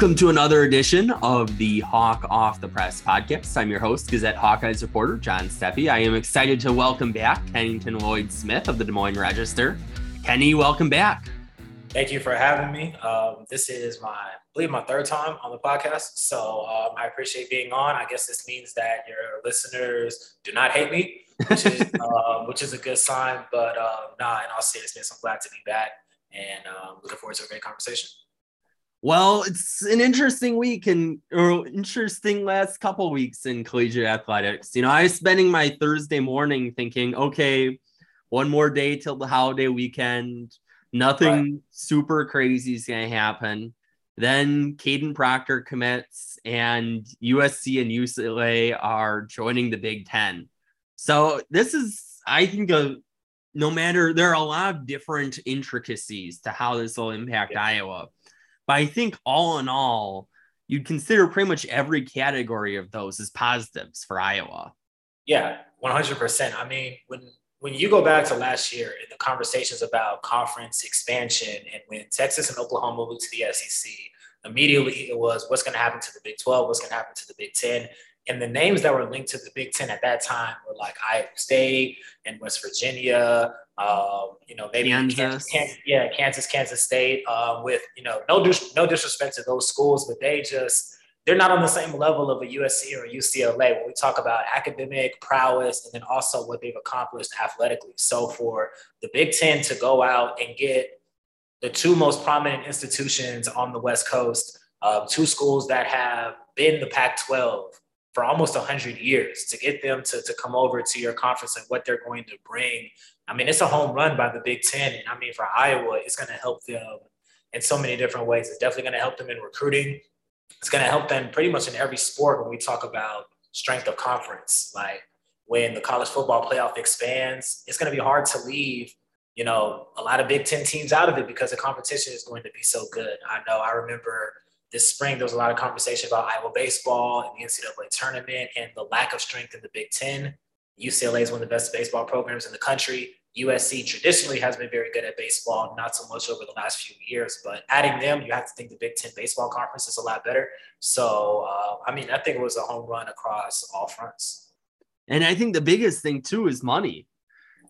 Welcome to another edition of the Hawk Off the Press podcast. I'm your host, Gazette Hawkeyes reporter John Steppe. I am excited to welcome back Kennington Lloyd Smith of the Des Moines Register. Kenny, welcome back. Thank you for having me. Um, this is my, I believe, my third time on the podcast, so um, I appreciate being on. I guess this means that your listeners do not hate me, which is uh, which is a good sign. But uh, nah, in all seriousness, I'm glad to be back and um, looking forward to a great conversation. Well, it's an interesting week and or interesting last couple weeks in collegiate athletics. You know, I was spending my Thursday morning thinking, okay, one more day till the holiday weekend. Nothing right. super crazy is going to happen. Then Kadyn Proctor commits, and USC and UCLA are joining the Big Ten. So this is, I think, a no matter there are a lot of different intricacies to how this will impact yeah. Iowa but I think all in all, you'd consider pretty much every category of those as positives for Iowa. Yeah, 100%. I mean, when when you go back to last year and the conversations about conference expansion and when Texas and Oklahoma moved to the SEC, immediately it was what's going to happen to the Big 12, what's going to happen to the Big 10. And the names that were linked to the Big Ten at that time were like Iowa State and West Virginia, um, you know, maybe Kansas. Kansas, Kansas, yeah, Kansas, Kansas State. Uh, with you know, no dis- no disrespect to those schools, but they just they're not on the same level of a USC or a UCLA when we talk about academic prowess and then also what they've accomplished athletically. So for the Big Ten to go out and get the two most prominent institutions on the West Coast, uh, two schools that have been the Pac-12 for almost 100 years to get them to, to come over to your conference and what they're going to bring I mean, it's a home run by the Big Ten. And I mean, for Iowa, it's going to help them in so many different ways. It's definitely going to help them in recruiting. It's going to help them pretty much in every sport when we talk about strength of conference. Like when the college football playoff expands, it's going to be hard to leave, you know, a lot of Big Ten teams out of it because the competition is going to be so good. I know I remember this spring, there was a lot of conversation about Iowa baseball and the NCAA tournament and the lack of strength in the Big Ten. UCLA is one of the best baseball programs in the country. USC traditionally has been very good at baseball, not so much over the last few years, but adding them, you have to think the Big Ten baseball conference is a lot better. So, uh, I mean, I think it was a home run across all fronts. And I think the biggest thing too is money.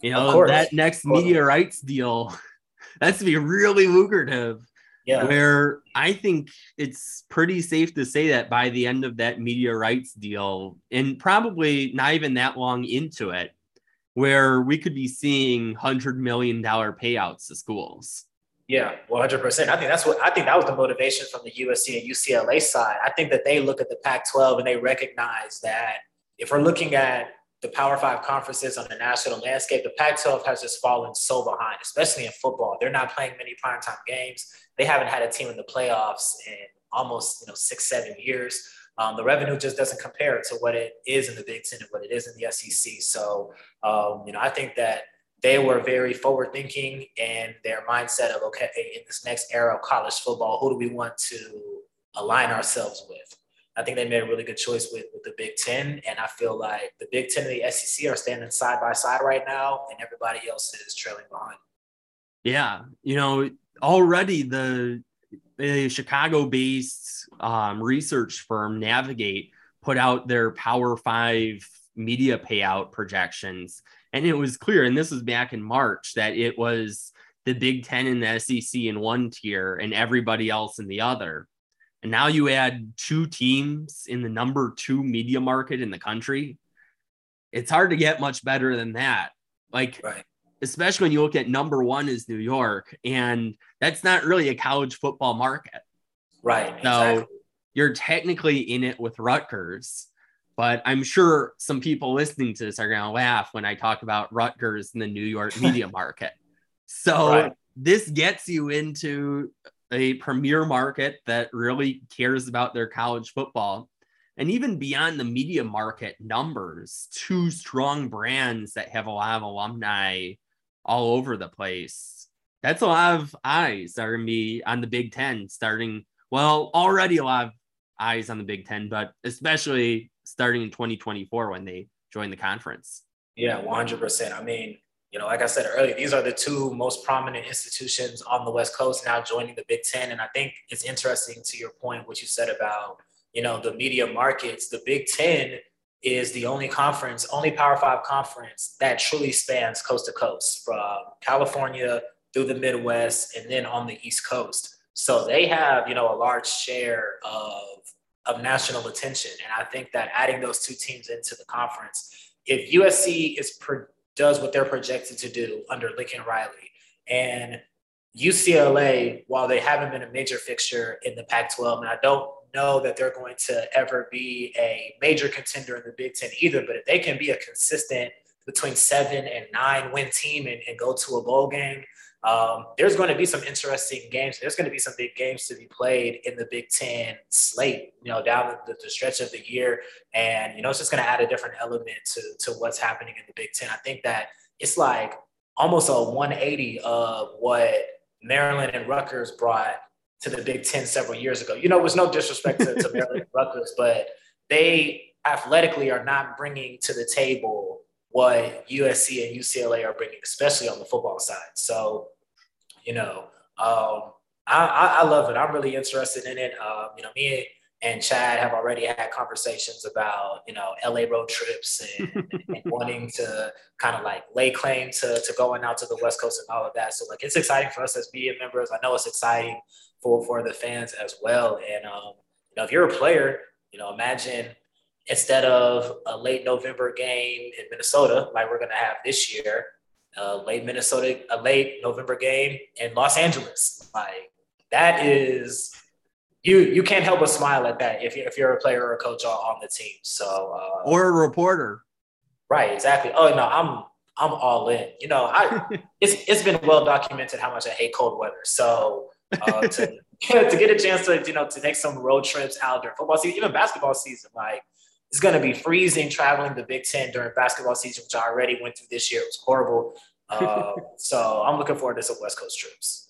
You know, that next media rights deal, that's to be really lucrative. Yeah. Where I think it's pretty safe to say that by the end of that media rights deal, and probably not even that long into it, where we could be seeing hundred million dollar payouts to schools. Yeah, one hundred percent. I think that's what I think that was the motivation from the USC and UCLA side. I think that they look at the Pac-12 and they recognize that if we're looking at the Power Five conferences on the national landscape, the Pac-12 has just fallen so behind, especially in football. They're not playing many primetime games. They haven't had a team in the playoffs in almost you know six, seven years. Um, the revenue just doesn't compare to what it is in the Big Ten and what it is in the SEC. So, um, you know, I think that they were very forward thinking and their mindset of, okay, in this next era of college football, who do we want to align ourselves with? I think they made a really good choice with, with the Big Ten. And I feel like the Big Ten and the SEC are standing side by side right now, and everybody else is trailing behind. Yeah. You know, already the a Chicago-based um, research firm, Navigate, put out their Power Five media payout projections, and it was clear. And this was back in March that it was the Big Ten and the SEC in one tier, and everybody else in the other. And now you add two teams in the number two media market in the country. It's hard to get much better than that. Like right especially when you look at number one is New York, and that's not really a college football market. Right. So exactly. you're technically in it with Rutgers, but I'm sure some people listening to this are going to laugh when I talk about Rutgers in the New York media market. So right. this gets you into a premier market that really cares about their college football. And even beyond the media market numbers, two strong brands that have a lot of alumni all over the place. That's a lot of eyes are going to be on the Big Ten starting. Well, already a lot of eyes on the Big Ten, but especially starting in 2024 when they join the conference. Yeah, 100%. I mean, you know, like I said earlier, these are the two most prominent institutions on the West Coast now joining the Big Ten. And I think it's interesting to your point, what you said about, you know, the media markets. The Big Ten is the only conference, only Power Five conference that truly spans coast to coast from California through the Midwest and then on the East Coast. So they have, you know, a large share of, of national attention. And I think that adding those two teams into the conference, if USC is pro- does what they're projected to do under Lincoln Riley and UCLA, while they haven't been a major fixture in the Pac 12, and I don't know that they're going to ever be a major contender in the Big Ten either, but if they can be a consistent between seven and nine win team and, and go to a bowl game, um, there's going to be some interesting games. There's going to be some big games to be played in the Big Ten slate, you know, down the, the stretch of the year. And, you know, it's just going to add a different element to, to what's happening in the Big Ten. I think that it's like almost a 180 of what Maryland and Rutgers brought to the Big Ten several years ago. You know, it was no disrespect to, to Maryland and Rutgers, but they athletically are not bringing to the table what USC and UCLA are bringing, especially on the football side. So, you know, um, I, I, I, love it. I'm really interested in it. Um, you know, me and Chad have already had conversations about, you know, LA road trips and, and wanting to kind of like lay claim to, to going out to the West Coast and all of that. So like, it's exciting for us as media members. I know it's exciting for, for the fans as well. And, um, you know, if you're a player, you know, imagine instead of a late November game in Minnesota, like we're going to have this year, a late Minnesota, a late November game in Los Angeles. Like that is, you you can't help but smile at that if, you, if you're a player or a coach on, on the team. So uh, or a reporter, right? Exactly. Oh no, I'm I'm all in. You know, I it's it's been well documented how much I hate cold weather. So uh, to to get a chance to you know to take some road trips out during football season, even basketball season, like it's going to be freezing traveling the Big Ten during basketball season, which I already went through this year. It was horrible. Uh, so I'm looking forward to some West Coast trips.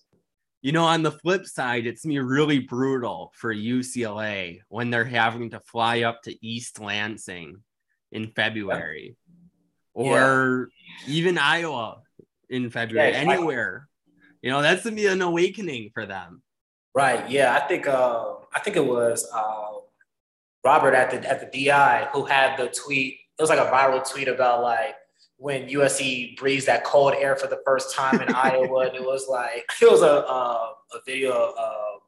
You know, on the flip side, it's me really brutal for UCLA when they're having to fly up to East Lansing in February, yeah. or yeah. even Iowa in February, yeah, anywhere. You know, that's gonna be an awakening for them. Right. Yeah. I think. Uh, I think it was. Uh, Robert at the at the DI who had the tweet. It was like a viral tweet about like when USC breathes that cold air for the first time in Iowa, and it was like it was a a, a video of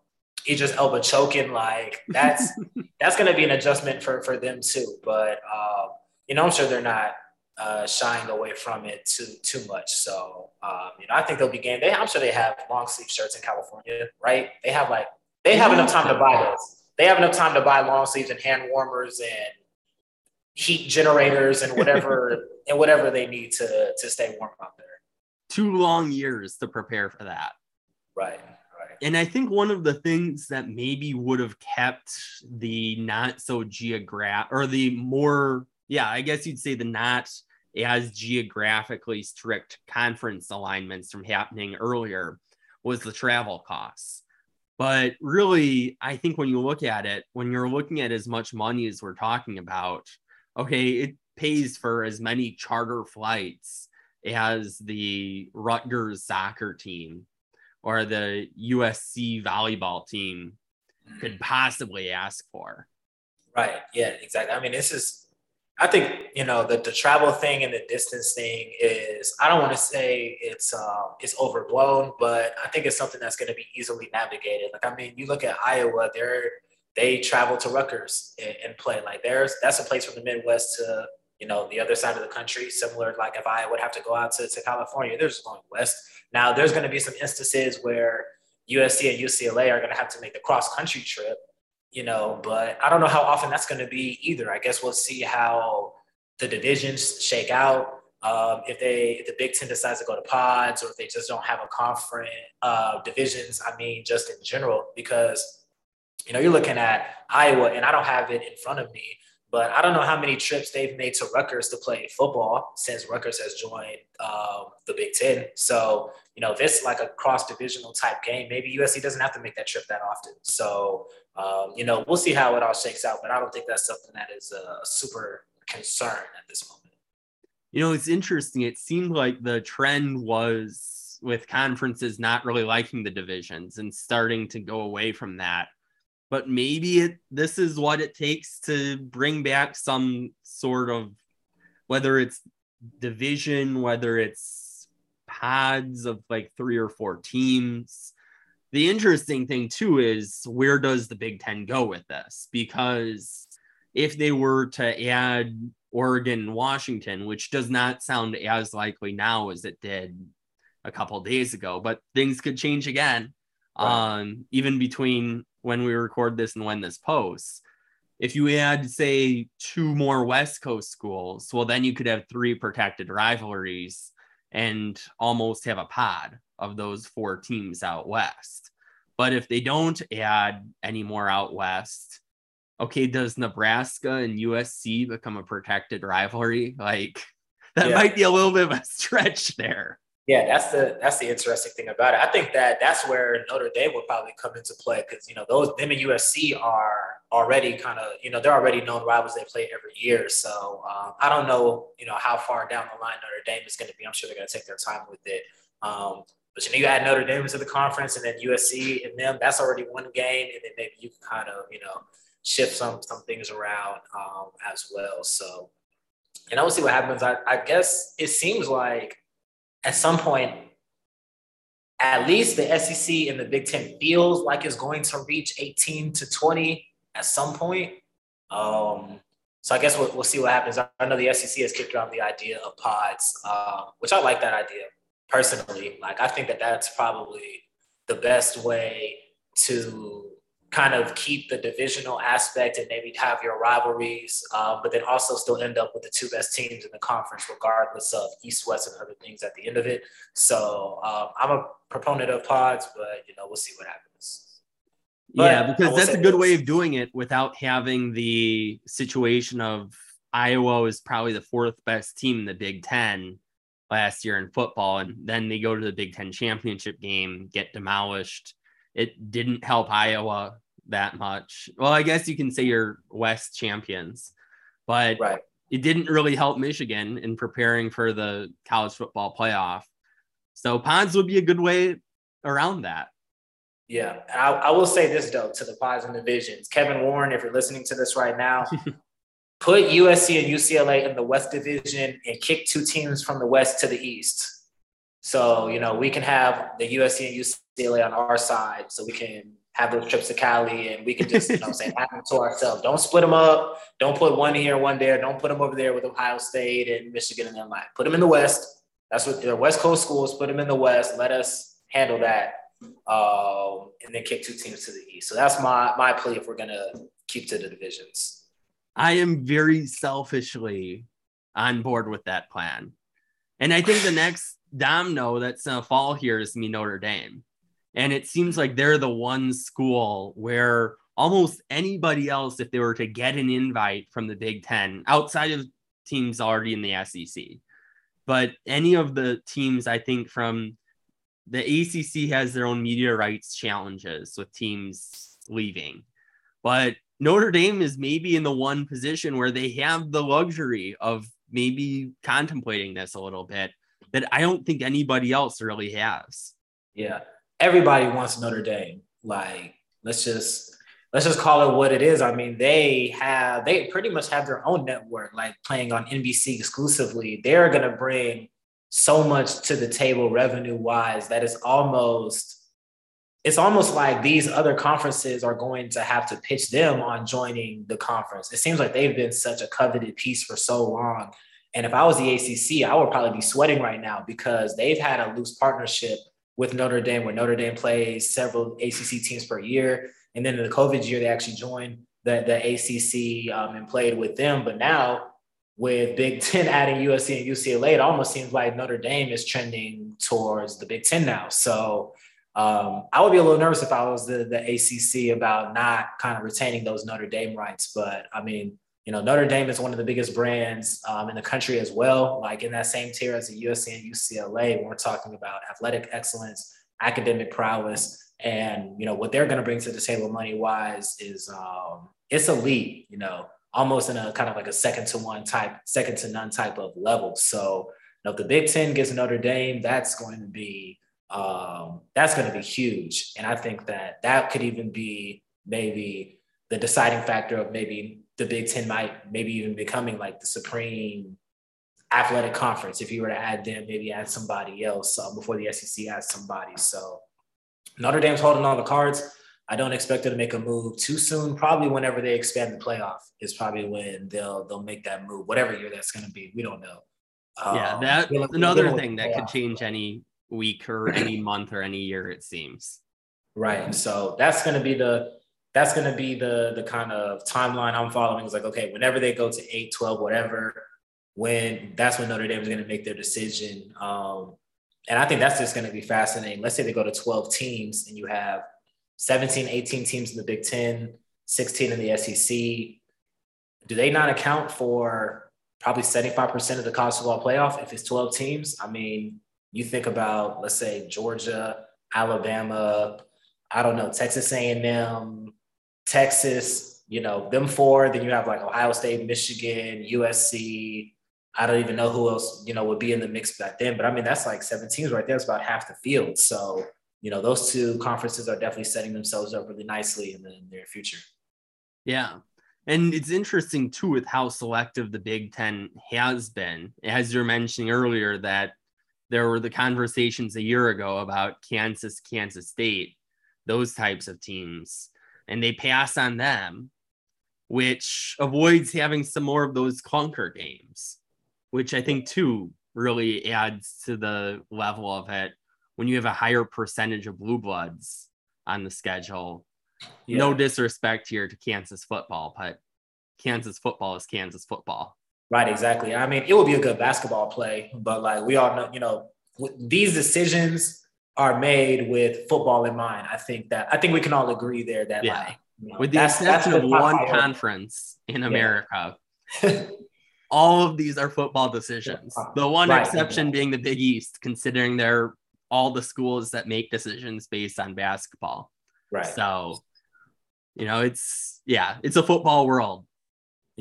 Idris Elba choking. Like that's that's going to be an adjustment for for them too. But um, you know, I'm sure they're not uh, shying away from it too too much. So um, you know, I think they'll be game. They, I'm sure they have long sleeve shirts in California, right? They have like they have enough time to buy those they have enough time to buy long sleeves and hand warmers and heat generators and whatever and whatever they need to to stay warm out there. Two long years to prepare for that. Right. Right. And I think one of the things that maybe would have kept the not so geographic or the more, yeah, I guess you'd say the not as geographically strict conference alignments from happening earlier was the travel costs. But really, I think when you look at it, when you're looking at as much money as we're talking about, okay, it pays for as many charter flights as the Rutgers soccer team or the USC volleyball team could possibly ask for. Right. Yeah, exactly. I mean, this is I think you know the, the travel thing and the distance thing is I don't want to say it's um, it's overblown, but I think it's something that's going to be easily navigated. Like I mean, you look at Iowa, they're they travel to Rutgers and, and play. Like there's that's a place from the Midwest to you know the other side of the country. Similar, like if I would have to go out to, to California, they're going west. Now there's going to be some instances where USC and UCLA are going to have to make the cross country trip you know, but I don't know how often that's going to be either. I guess we'll see how the divisions shake out. Um, if they if the Big Ten decides to go to pods, or if they just don't have a conference uh, divisions, I mean, just in general, because you know you're looking at Iowa, and I don't have it in front of me, but I don't know how many trips they've made to Rutgers to play football since Rutgers has joined um, the Big Ten. So, you know, this it's like a cross divisional type game, maybe USC doesn't have to make that trip that often. So, um, you know, we'll see how it all shakes out, but I don't think that's something that is a super concern at this moment. you know, it's interesting. It seemed like the trend was with conferences not really liking the divisions and starting to go away from that. But maybe it, this is what it takes to bring back some sort of whether it's division, whether it's pods of like three or four teams. The interesting thing too is where does the Big Ten go with this? Because if they were to add Oregon and Washington, which does not sound as likely now as it did a couple days ago, but things could change again. Right. Um, even between when we record this and when this posts. If you add, say, two more West Coast schools, well, then you could have three protected rivalries and almost have a pod of those four teams out west. But if they don't add any more out west, okay, does Nebraska and USC become a protected rivalry? Like that yeah. might be a little bit of a stretch there. Yeah, that's the that's the interesting thing about it. I think that that's where Notre Dame will probably come into play because you know those them and USC are already kind of you know they're already known rivals. They play every year, so um, I don't know you know how far down the line Notre Dame is going to be. I'm sure they're going to take their time with it. Um, but you know you add Notre Dame into the conference and then USC and them. That's already one game, and then maybe you can kind of you know shift some some things around um, as well. So, and I will see what happens. I, I guess it seems like at some point, at least the SEC and the Big Ten feels like it's going to reach 18 to 20 at some point. Um, so I guess we'll, we'll see what happens. I know the SEC has kicked around the idea of pods, uh, which I like that idea personally. Like I think that that's probably the best way to kind of keep the divisional aspect and maybe have your rivalries, uh, but then also still end up with the two best teams in the conference, regardless of East, West, and other things at the end of it. So um, I'm a proponent of pods, but you know we'll see what happens. But yeah, because that's a good this. way of doing it without having the situation of Iowa is probably the fourth best team in the Big Ten last year in football, and then they go to the Big Ten championship game, get demolished. It didn't help Iowa that much. Well, I guess you can say you're West champions, but right. it didn't really help Michigan in preparing for the college football playoff. So pods would be a good way around that. Yeah, I, I will say this though to the pods and divisions. Kevin Warren, if you're listening to this right now, put USC and UCLA in the West Division and kick two teams from the West to the East. So, you know, we can have the USC and UCLA on our side so we can have those trips to Cali and we can just, you know, say have them to ourselves. Don't split them up. Don't put one here, one there. Don't put them over there with Ohio State and Michigan and then like put them in the West. That's what the West Coast schools put them in the West. Let us handle that. Um, and then kick two teams to the East. So that's my my plea if we're gonna keep to the divisions. I am very selfishly on board with that plan. And I think the next domino that's gonna fall here is me Notre Dame. And it seems like they're the one school where almost anybody else, if they were to get an invite from the Big Ten outside of teams already in the SEC, but any of the teams, I think, from the ACC has their own media rights challenges with teams leaving. But Notre Dame is maybe in the one position where they have the luxury of maybe contemplating this a little bit that I don't think anybody else really has. Yeah everybody wants Notre Dame. Like, let's just let's just call it what it is. I mean, they have they pretty much have their own network, like playing on NBC exclusively. They're gonna bring so much to the table revenue wise that it's almost it's almost like these other conferences are going to have to pitch them on joining the conference. It seems like they've been such a coveted piece for so long. And if I was the ACC, I would probably be sweating right now because they've had a loose partnership with Notre Dame, where Notre Dame plays several ACC teams per year. And then in the COVID year, they actually joined the, the ACC um, and played with them. But now, with Big Ten adding USC and UCLA, it almost seems like Notre Dame is trending towards the Big Ten now. So um, I would be a little nervous if I was the, the ACC about not kind of retaining those Notre Dame rights. But I mean, you know, Notre Dame is one of the biggest brands um, in the country as well. Like in that same tier as the USC and UCLA, when we're talking about athletic excellence, academic prowess, and you know what they're going to bring to the table money wise is um, it's elite. You know, almost in a kind of like a second to one type, second to none type of level. So you know, if the Big Ten gets Notre Dame, that's going to be um, that's going to be huge. And I think that that could even be maybe the deciding factor of maybe the Big Ten might maybe even becoming like the supreme athletic conference. If you were to add them, maybe add somebody else uh, before the SEC adds somebody. So Notre Dame's holding all the cards. I don't expect them to make a move too soon. Probably whenever they expand the playoff is probably when they'll they'll make that move. Whatever year that's going to be, we don't know. yeah, um, that another thing that could change any week or any month or any year. It seems. Right. So that's going to be the that's going to be the the kind of timeline I'm following. Is like okay, whenever they go to 8, 12, whatever, when that's when Notre Dame is going to make their decision. Um, and I think that's just going to be fascinating. Let's say they go to 12 teams and you have 17, 18 teams in the Big Ten, 16 in the SEC. Do they not account for probably 75% of the college football playoff if it's 12 teams? I mean, you think about, let's say, Georgia, Alabama, I don't know, Texas A&M, Texas, you know, them four. Then you have like Ohio State, Michigan, USC, I don't even know who else, you know, would be in the mix back then. But I mean, that's like seven teams right there. It's about half the field. So, you know, those two conferences are definitely setting themselves up really nicely in the near future. Yeah. And it's interesting too with how selective the Big Ten has been. As you're mentioning earlier, that there were the conversations a year ago about Kansas, Kansas State, those types of teams, and they pass on them, which avoids having some more of those clunker games which I think too really adds to the level of it when you have a higher percentage of blue bloods on the schedule. Yeah. No disrespect here to Kansas football, but Kansas football is Kansas football. Right, exactly. I mean, it would be a good basketball play, but like we all know, you know, these decisions are made with football in mind. I think that I think we can all agree there that yeah. like you know, with the exception of one conference in America, all of these are football decisions. The one right. exception being the Big East, considering they're all the schools that make decisions based on basketball. Right. So, you know, it's yeah, it's a football world.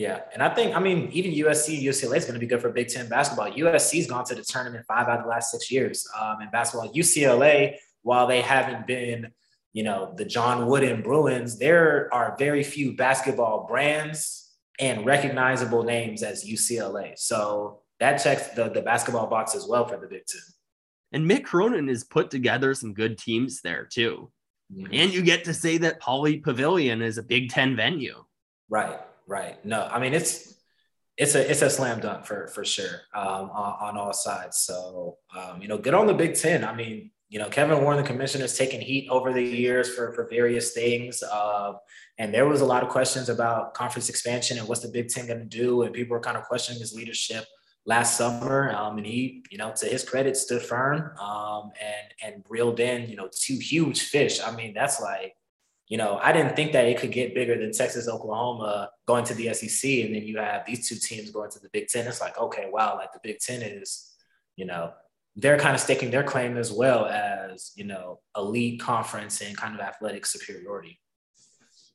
Yeah, and I think I mean even USC, UCLA is going to be good for Big Ten basketball. USC's gone to the tournament five out of the last six years um, in basketball. UCLA, while they haven't been, you know, the John Wooden Bruins, there are very few basketball brands and recognizable names as UCLA. So that checks the, the basketball box as well for the Big Ten. And Mick Cronin has put together some good teams there too. Mm-hmm. And you get to say that Pauley Pavilion is a Big Ten venue. Right, right. No, I mean it's it's a it's a slam dunk for for sure um, on, on all sides. So um, you know, good on the Big Ten. I mean, you know, Kevin Warren, the commissioner, has taken heat over the years for, for various things. Uh, and there was a lot of questions about conference expansion and what's the Big Ten going to do. And people were kind of questioning his leadership last summer. Um, and he, you know, to his credit, stood firm um, and, and reeled in, you know, two huge fish. I mean, that's like, you know, I didn't think that it could get bigger than Texas, Oklahoma going to the SEC. And then you have these two teams going to the Big Ten. It's like, okay, wow, like the Big Ten is, you know, they're kind of staking their claim as well as you know elite conference and kind of athletic superiority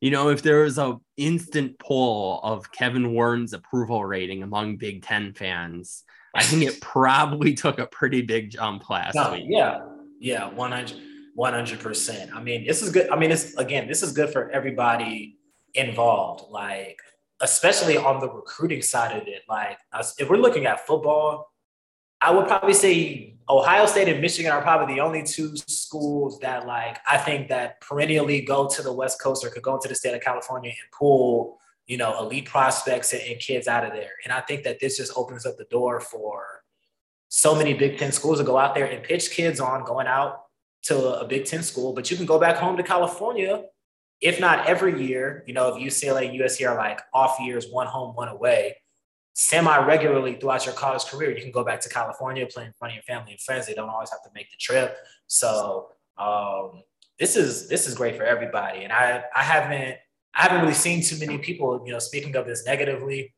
you know if there was a instant poll of kevin warren's approval rating among big ten fans i think it probably took a pretty big jump last no, week yeah yeah 100 100% i mean this is good. I mean it's again this is good for everybody involved like especially on the recruiting side of it. Like if we're looking at football I would probably say Ohio State and Michigan are probably the only two schools that like I think that perennially go to the West Coast or could go into the state of California and pull, you know, elite prospects and, and kids out of there. And I think that this just opens up the door for so many Big Ten schools to go out there and pitch kids on going out to a Big Ten school, but you can go back home to California, if not every year. You know, if UCLA USC are like off years, one home, one away semi regularly throughout your college career. You can go back to California, play in front of your family and friends. They don't always have to make the trip. So um, this is this is great for everybody. And I I haven't I haven't really seen too many people you know speaking of this negatively.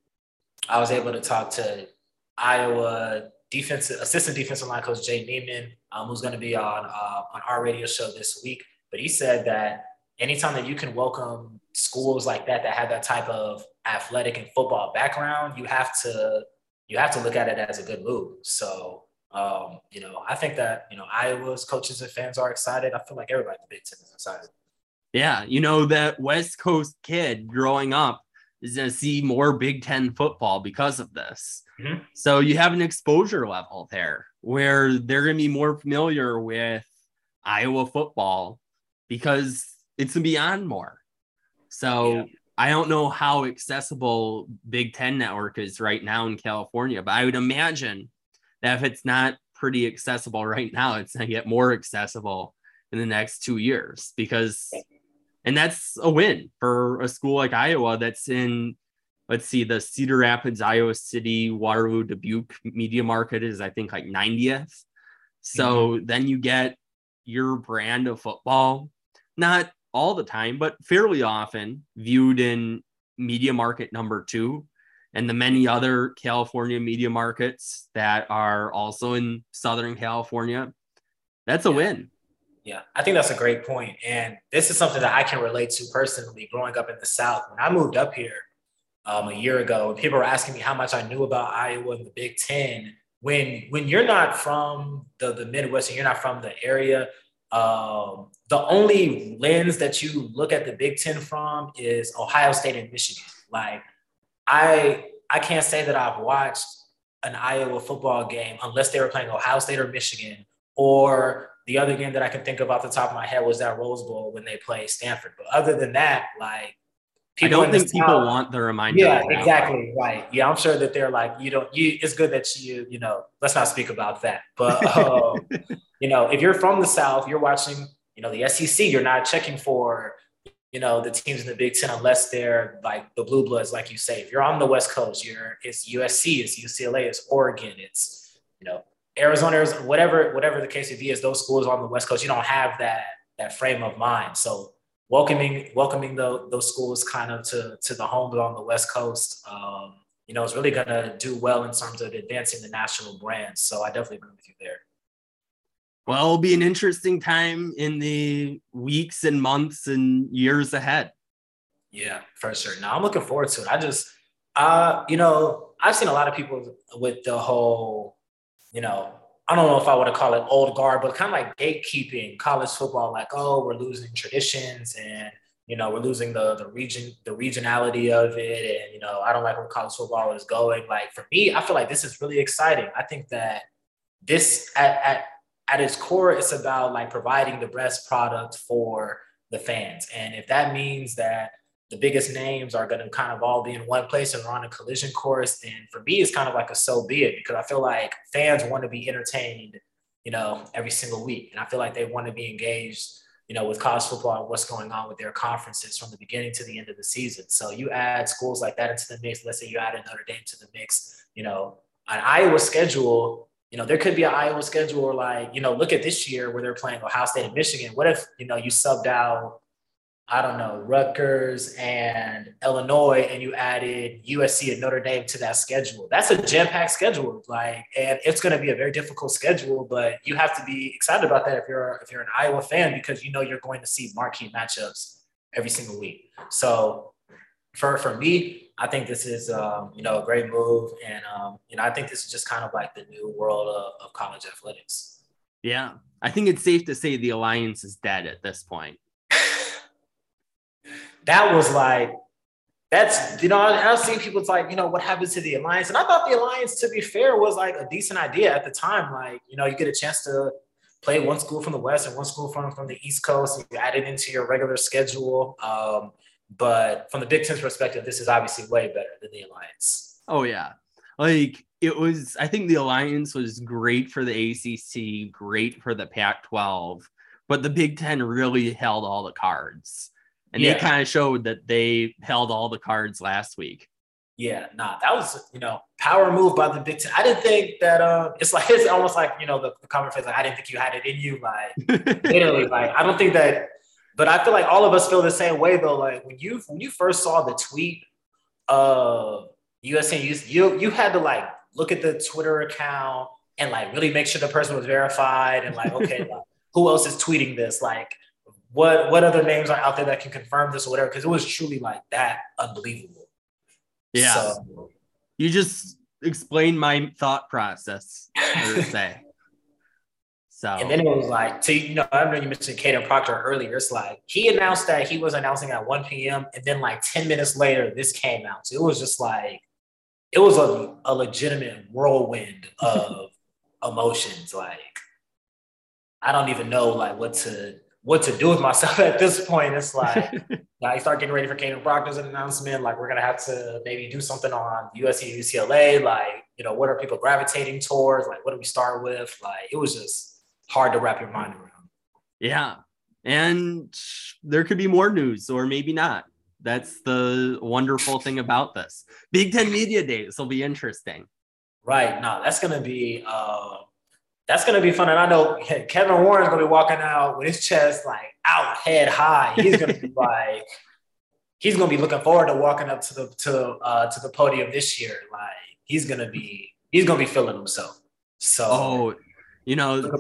I was able to talk to Iowa defensive assistant defensive line coach Jay Niemann, um, who's going to be on uh, on our radio show this week. But he said that anytime that you can welcome schools like that that have that type of athletic and football background, you have to you have to look at it as a good move. So um, you know, I think that you know Iowa's coaches and fans are excited. I feel like everybody in the Big Ten is excited. Yeah, you know that West Coast kid growing up is going to see more Big Ten football because of this. Mm-hmm. So you have an exposure level there where they're going to be more familiar with Iowa football because it's beyond more. So yeah. I don't know how accessible Big Ten network is right now in California, but I would imagine that if it's not pretty accessible right now, it's going to get more accessible in the next two years because, and that's a win for a school like Iowa that's in, let's see, the Cedar Rapids, Iowa City, Waterloo, Dubuque media market is, I think, like 90th. So mm-hmm. then you get your brand of football, not all the time, but fairly often viewed in media market number two and the many other California media markets that are also in Southern California. That's a yeah. win. Yeah, I think that's a great point. And this is something that I can relate to personally growing up in the South. When I moved up here um, a year ago, and people were asking me how much I knew about Iowa and the Big Ten. When when you're not from the, the Midwest and you're not from the area, um, the only lens that you look at the Big Ten from is Ohio State and Michigan. Like, I I can't say that I've watched an Iowa football game unless they were playing Ohio State or Michigan, or the other game that I can think of off the top of my head was that Rose Bowl when they play Stanford. But other than that, like I don't think people want the reminder. Yeah, exactly. Right. Yeah, I'm sure that they're like, you don't. You. It's good that you. You know. Let's not speak about that. But um, you know, if you're from the South, you're watching. You know, the SEC. You're not checking for. You know, the teams in the Big Ten unless they're like the blue bloods, like you say. If you're on the West Coast, you're it's USC, it's UCLA, it's Oregon, it's you know Arizona, Arizona, whatever whatever the case may be. Is those schools on the West Coast, you don't have that that frame of mind. So welcoming welcoming the, those schools kind of to to the homes on the West Coast, um, you know, is really going to do well in terms of advancing the national brand. So I definitely agree with you there. Well, it'll be an interesting time in the weeks and months and years ahead. Yeah, for sure. Now I'm looking forward to it. I just, uh, you know, I've seen a lot of people with the whole, you know, I don't know if I would call it old guard, but kind of like gatekeeping college football, like, oh, we're losing traditions and you know, we're losing the the region, the regionality of it. And, you know, I don't like where college football is going. Like for me, I feel like this is really exciting. I think that this at, at at its core, it's about like providing the best product for the fans. And if that means that the biggest names are going to kind of all be in one place and we're on a collision course. And for me, it's kind of like a so be it because I feel like fans want to be entertained, you know, every single week. And I feel like they want to be engaged, you know, with college football and what's going on with their conferences from the beginning to the end of the season. So you add schools like that into the mix. Let's say you add Notre Dame to the mix, you know, an Iowa schedule. You know, there could be an Iowa schedule or like, you know, look at this year where they're playing Ohio State and Michigan. What if, you know, you subbed out I don't know, Rutgers and Illinois, and you added USC and Notre Dame to that schedule. That's a jam-packed schedule, like, and it's going to be a very difficult schedule. But you have to be excited about that if you're if you're an Iowa fan because you know you're going to see marquee matchups every single week. So, for for me, I think this is um, you know a great move, and um, you know I think this is just kind of like the new world of, of college athletics. Yeah, I think it's safe to say the alliance is dead at this point that was like that's you know I, I've seen people like you know what happens to the alliance, and I thought the alliance, to be fair, was like a decent idea at the time. Like you know you get a chance to play one school from the west and one school from from the east coast, you add it into your regular schedule. Um, but from the Big Ten's perspective, this is obviously way better than the alliance. Oh yeah, like it was. I think the alliance was great for the ACC, great for the Pac-12, but the Big Ten really held all the cards and yeah. they kind of showed that they held all the cards last week. Yeah, nah, that was you know power move by the Big Ten. I didn't think that. Uh, it's like it's almost like you know the, the comment phrase like I didn't think you had it in you. Like literally, like I don't think that. But I feel like all of us feel the same way though. Like when you when you first saw the tweet of USC, you you you had to like look at the Twitter account and like really make sure the person was verified and like okay, like, who else is tweeting this? Like what what other names are out there that can confirm this or whatever because it was truly like that unbelievable. Yeah. So, you just explained my thought process per se. So and then it was like, so you know, I know you mentioned Kadyn Proctor earlier. It's like he announced that he was announcing at 1 p.m. and then like 10 minutes later, this came out. So it was just like it was a, a legitimate whirlwind of emotions. Like I don't even know like what to what to do with myself at this point. It's like I start getting ready for Kadyn Proctor's announcement. Like we're gonna have to maybe do something on USC UCLA. Like you know, what are people gravitating towards? Like what do we start with? Like it was just hard to wrap your mind around. Yeah. And there could be more news or maybe not. That's the wonderful thing about this. Big Ten Media Days will be interesting. Right. No, that's gonna be uh that's gonna be fun. And I know Kevin Warren's gonna be walking out with his chest like out, head high. He's gonna be like, he's gonna be looking forward to walking up to the to uh to the podium this year. Like he's gonna be he's gonna be feeling himself. So oh, you know,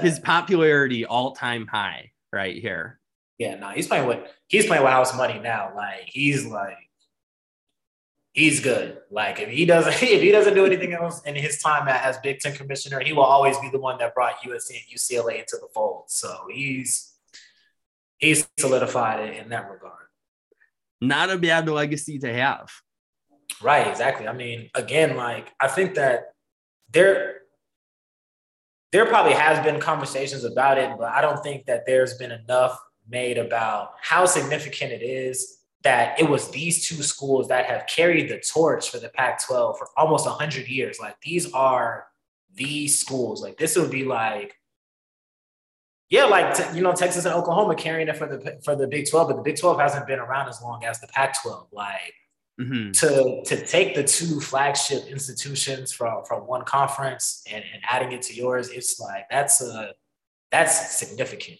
his popularity all time high right here. Yeah, no, he's playing with he's playing with house money now. Like he's like he's good. Like if he doesn't if he doesn't do anything else in his time as Big Ten commissioner, he will always be the one that brought USC and UCLA into the fold. So he's he's solidified it in that regard. Not a bad legacy to have. Right, exactly. I mean, again, like I think that there there probably has been conversations about it, but I don't think that there's been enough made about how significant it is that it was these two schools that have carried the torch for the Pac 12 for almost 100 years. Like, these are these schools. Like, this would be like, yeah, like you know, Texas and Oklahoma carrying it for the for the Big 12, but the Big 12 hasn't been around as long as the Pac 12. Like, mm-hmm. to to take the two flagship institutions from from one conference and, and adding it to yours, it's like that's a that's significant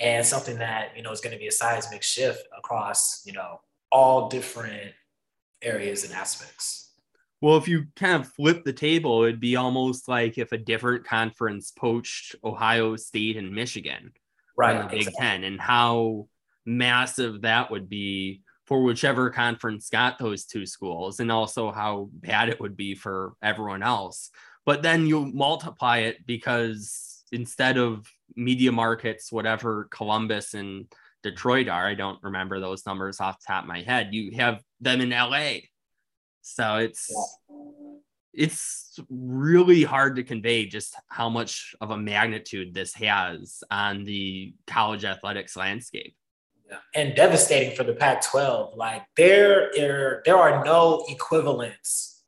and something that you know is going to be a seismic shift across you know all different areas and aspects. Well, if you kind of flip the table, it'd be almost like if a different conference poached Ohio State and Michigan, right? In the Big exactly. Ten, and how massive that would be for whichever conference got those two schools and also how bad it would be for everyone else. But then you multiply it because instead of media markets, whatever Columbus and Detroit are, I don't remember those numbers off the top of my head, you have them in LA. So it's it's really hard to convey just how much of a magnitude this has on the college athletics landscape and devastating for the Pac-12. Like there, there, there are no equivalents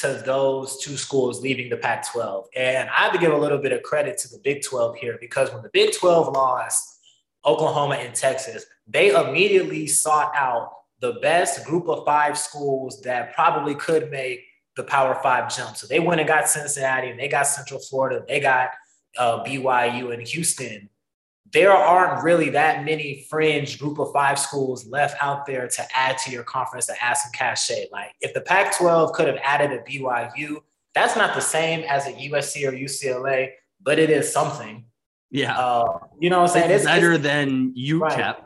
to those two schools leaving the Pac-12. And I have to give a little bit of credit to the Big 12 here because when the Big 12 lost Oklahoma and Texas, they immediately sought out the best group of five schools that probably could make the Power Five jump. So they went and got Cincinnati, and they got Central Florida, they got uh, BYU and Houston there aren't really that many fringe group of five schools left out there to add to your conference to add some cachet. Like if the Pac 12 could have added a BYU, that's not the same as a USC or UCLA, but it is something. Yeah. Uh, you know what I'm saying? It's, it's better it's, than UTEP. Right,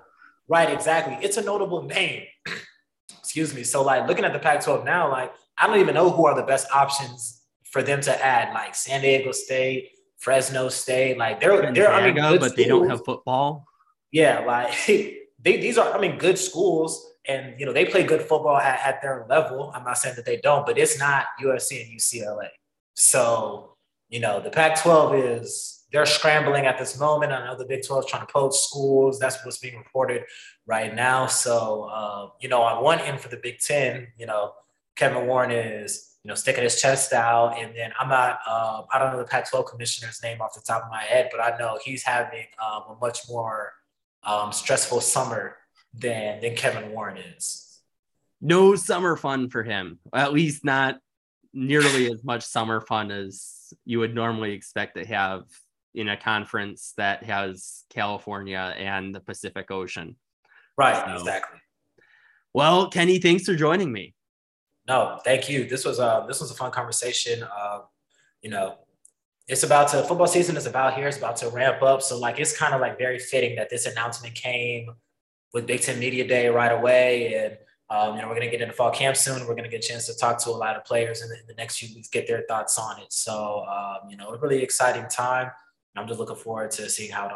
right, exactly. It's a notable name. Excuse me. So, like looking at the Pac 12 now, like I don't even know who are the best options for them to add, like San Diego State. Fresno State. Like they're Gonzaga, they're I mean, but schools. they don't have football. Yeah, like they these are I mean good schools, and you know they play good football at, at their level. I'm not saying that they don't, but it's not USC and UCLA. So you know the Pac-12 is they're scrambling at this moment. I know the Big 12 is trying to poach schools. That's what's being reported right now. So, uh, you know, on one end for the Big 10, you know, Kevin Warren is you know, sticking his chest out. And then I'm not, um, I don't know the Pac-12 commissioner's name off the top of my head, but I know he's having um, a much more um, stressful summer than than Kevin Warren is. No summer fun for him. At least not nearly as much summer fun as you would normally expect to have in a conference that has California and the Pacific Ocean. Right, so, exactly. Well, Kenny, thanks for joining me. No, thank you. This was uh this was a fun conversation. Uh, you know, it's about to football season is about here. It's about to ramp up. So like it's kind of like very fitting that this announcement came with Big Ten Media Day right away. And um, you know, we're gonna get into fall camp soon. We're gonna get a chance to talk to a lot of players in the, in the next few weeks, get their thoughts on it. So um, you know, a really exciting time. I'm just looking forward to seeing how it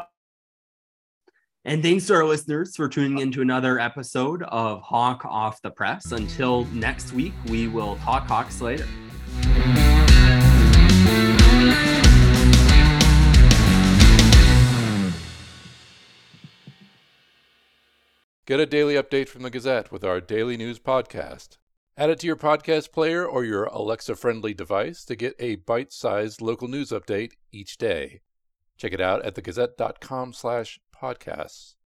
and thanks to our listeners for tuning in to another episode of Hawk Off the Press. Until next week, we will talk Hawks later. Get a daily update from the Gazette with our daily news podcast. Add it to your podcast player or your Alexa friendly device to get a bite sized local news update each day. Check it out at thegazette.com slash podcasts.